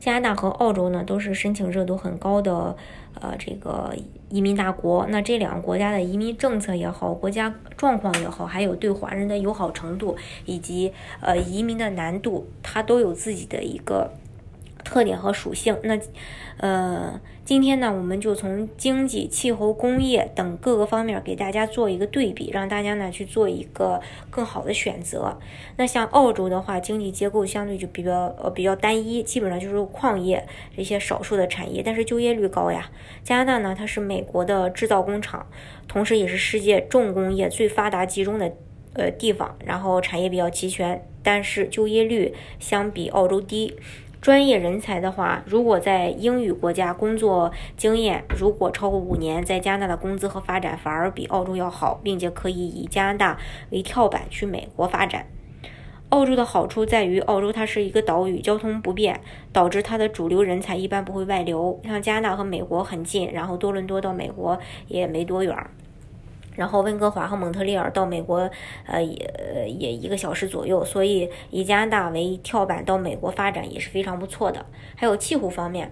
加拿大和澳洲呢，都是申请热度很高的，呃，这个移民大国。那这两个国家的移民政策也好，国家状况也好，还有对华人的友好程度，以及呃移民的难度，它都有自己的一个。特点和属性。那，呃，今天呢，我们就从经济、气候、工业等各个方面给大家做一个对比，让大家呢去做一个更好的选择。那像澳洲的话，经济结构相对就比较呃比较单一，基本上就是矿业这些少数的产业，但是就业率高呀。加拿大呢，它是美国的制造工厂，同时也是世界重工业最发达集中的呃地方，然后产业比较齐全，但是就业率相比澳洲低。专业人才的话，如果在英语国家工作经验如果超过五年，在加拿大的工资和发展反而比澳洲要好，并且可以以加拿大为跳板去美国发展。澳洲的好处在于，澳洲它是一个岛屿，交通不便，导致它的主流人才一般不会外流。像加拿大和美国很近，然后多伦多到美国也没多远。然后温哥华和蒙特利尔到美国，呃也也一个小时左右，所以以加拿大为跳板到美国发展也是非常不错的。还有气候方面，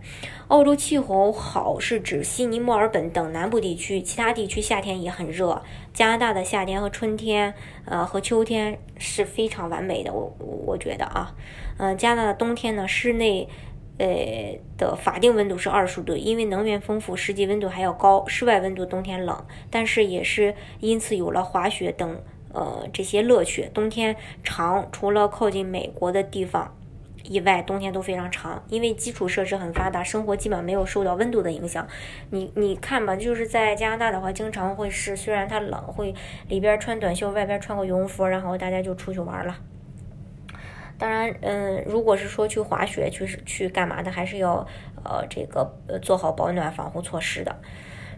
澳洲气候好是指悉尼、墨尔本等南部地区，其他地区夏天也很热。加拿大的夏天和春天，呃和秋天是非常完美的，我我觉得啊，嗯，加拿大的冬天呢，室内。呃的法定温度是二十度，因为能源丰富，实际温度还要高。室外温度冬天冷，但是也是因此有了滑雪等呃这些乐趣。冬天长，除了靠近美国的地方以外，冬天都非常长，因为基础设施很发达，生活基本没有受到温度的影响。你你看吧，就是在加拿大的话，经常会是虽然它冷，会里边穿短袖，外边穿个羽绒服，然后大家就出去玩了。当然，嗯，如果是说去滑雪、去去干嘛的，还是要呃这个呃做好保暖防护措施的。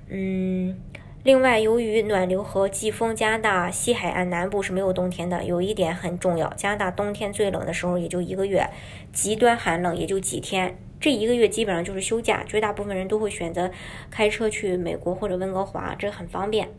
嗯，另外，由于暖流和季风，加拿大西海岸南部是没有冬天的。有一点很重要，加拿大冬天最冷的时候也就一个月，极端寒冷也就几天，这一个月基本上就是休假，绝大部分人都会选择开车去美国或者温哥华，这很方便。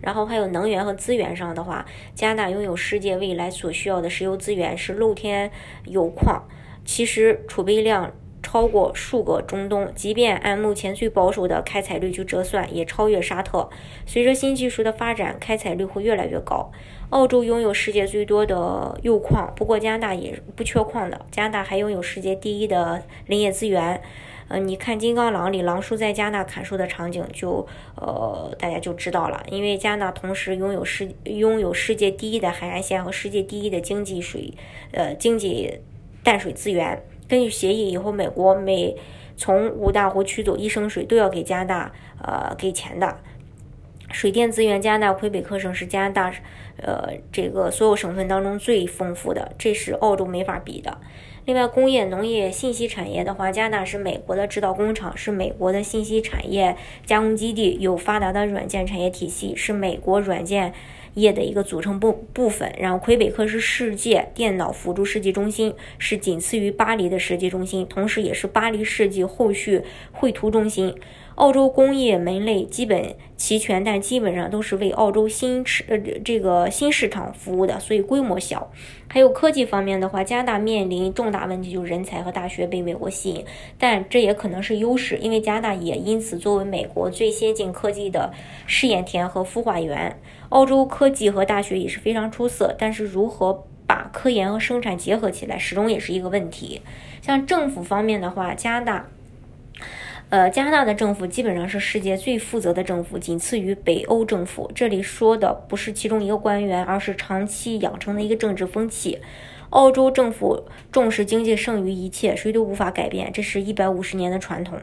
然后还有能源和资源上的话，加拿大拥有世界未来所需要的石油资源，是露天油矿，其实储备量超过数个中东。即便按目前最保守的开采率去折算，也超越沙特。随着新技术的发展，开采率会越来越高。澳洲拥有世界最多的铀矿，不过加拿大也不缺矿的。加拿大还拥有世界第一的林业资源。呃，你看《金刚狼》里狼叔在加拿大砍树的场景，就呃大家就知道了。因为加拿大同时拥有世拥有世界第一的海岸线和世界第一的经济水呃经济淡水资源。根据协议，以后美国每从五大湖取走一升水都要给加拿大呃给钱的。水电资源，加拿大魁北克省是加拿大呃这个所有省份当中最丰富的，这是澳洲没法比的。另外，工业、农业、信息产业的话，加拿大是美国的制造工厂，是美国的信息产业加工基地，有发达的软件产业体系，是美国软件业的一个组成部部分。然后，魁北克是世界电脑辅助设计中心，是仅次于巴黎的设计中心，同时也是巴黎设计后续绘图中心。澳洲工业门类基本齐全，但基本上都是为澳洲新市呃这个新市场服务的，所以规模小。还有科技方面的话，加拿大面临重大问题，就是人才和大学被美国吸引，但这也可能是优势，因为加拿大也因此作为美国最先进科技的试验田和孵化园。澳洲科技和大学也是非常出色，但是如何把科研和生产结合起来，始终也是一个问题。像政府方面的话，加拿大。呃，加拿大的政府基本上是世界最负责的政府，仅次于北欧政府。这里说的不是其中一个官员，而是长期养成的一个政治风气。澳洲政府重视经济胜于一切，谁都无法改变，这是一百五十年的传统。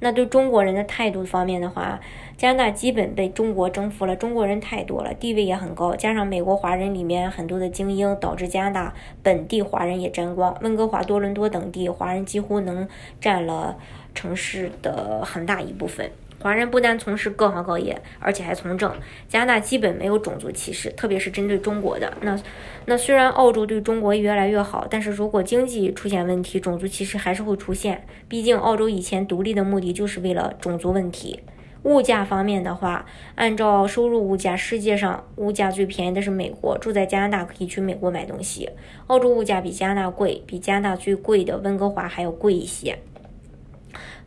那对中国人的态度方面的话，加拿大基本被中国征服了，中国人太多了，地位也很高，加上美国华人里面很多的精英，导致加拿大本地华人也沾光。温哥华、多伦多等地华人几乎能占了城市的很大一部分。华人不单从事各行各业，而且还从政。加拿大基本没有种族歧视，特别是针对中国的。那那虽然澳洲对中国越来越好，但是如果经济出现问题，种族歧视还是会出现。毕竟澳洲以前独立的目的就是为了种族问题。物价方面的话，按照收入物价，世界上物价最便宜的是美国。住在加拿大可以去美国买东西。澳洲物价比加拿大贵，比加拿大最贵的温哥华还要贵一些。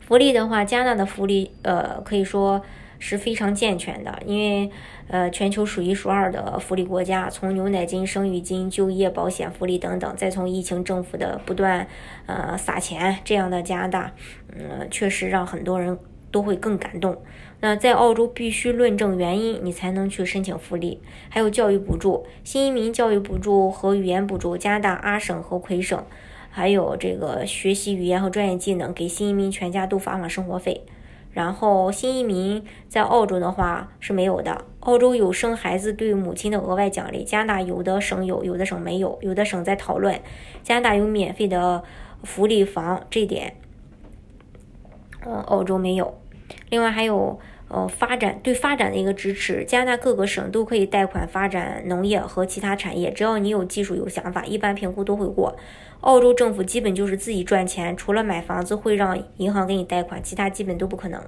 福利的话，加拿大的福利呃可以说是非常健全的，因为呃全球数一数二的福利国家，从牛奶金、生育金、就业保险福利等等，再从疫情政府的不断呃撒钱，这样的加拿大，嗯，确实让很多人都会更感动。那在澳洲必须论证原因，你才能去申请福利。还有教育补助，新移民教育补助和语言补助，加拿大阿省和魁省，还有这个学习语言和专业技能，给新移民全家都发放生活费。然后新移民在澳洲的话是没有的，澳洲有生孩子对母亲的额外奖励，加拿大有的省有，有的省没有，有的省在讨论。加拿大有免费的福利房，这点，嗯，澳洲没有。另外还有，呃，发展对发展的一个支持，加拿大各个省都可以贷款发展农业和其他产业，只要你有技术有想法，一般评估都会过。澳洲政府基本就是自己赚钱，除了买房子会让银行给你贷款，其他基本都不可能。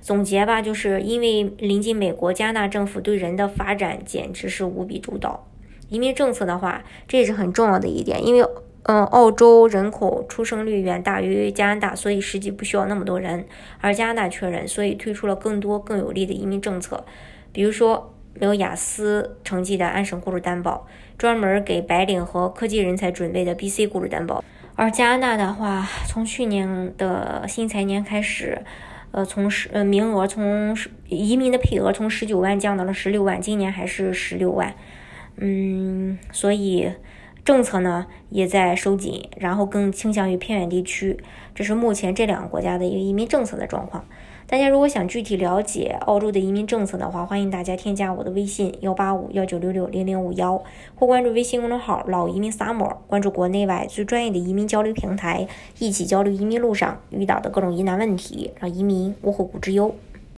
总结吧，就是因为临近美国，加拿大政府对人的发展简直是无比主导。移民政策的话，这也是很重要的一点，因为。嗯，澳洲人口出生率远大于加拿大，所以实际不需要那么多人。而加拿大缺人，所以推出了更多更有利的移民政策，比如说没有雅思成绩的安省雇主担保，专门给白领和科技人才准备的 BC 雇主担保。而加拿大的话，从去年的新财年开始，呃，从十呃名额从移民的配额从十九万降到了十六万，今年还是十六万。嗯，所以。政策呢也在收紧，然后更倾向于偏远地区。这是目前这两个国家的一个移民政策的状况。大家如果想具体了解澳洲的移民政策的话，欢迎大家添加我的微信幺八五幺九六六零零五幺，或关注微信公众号“老移民 summer”，关注国内外最专业的移民交流平台，一起交流移民路上遇到的各种疑难问题，让移民无后顾之忧。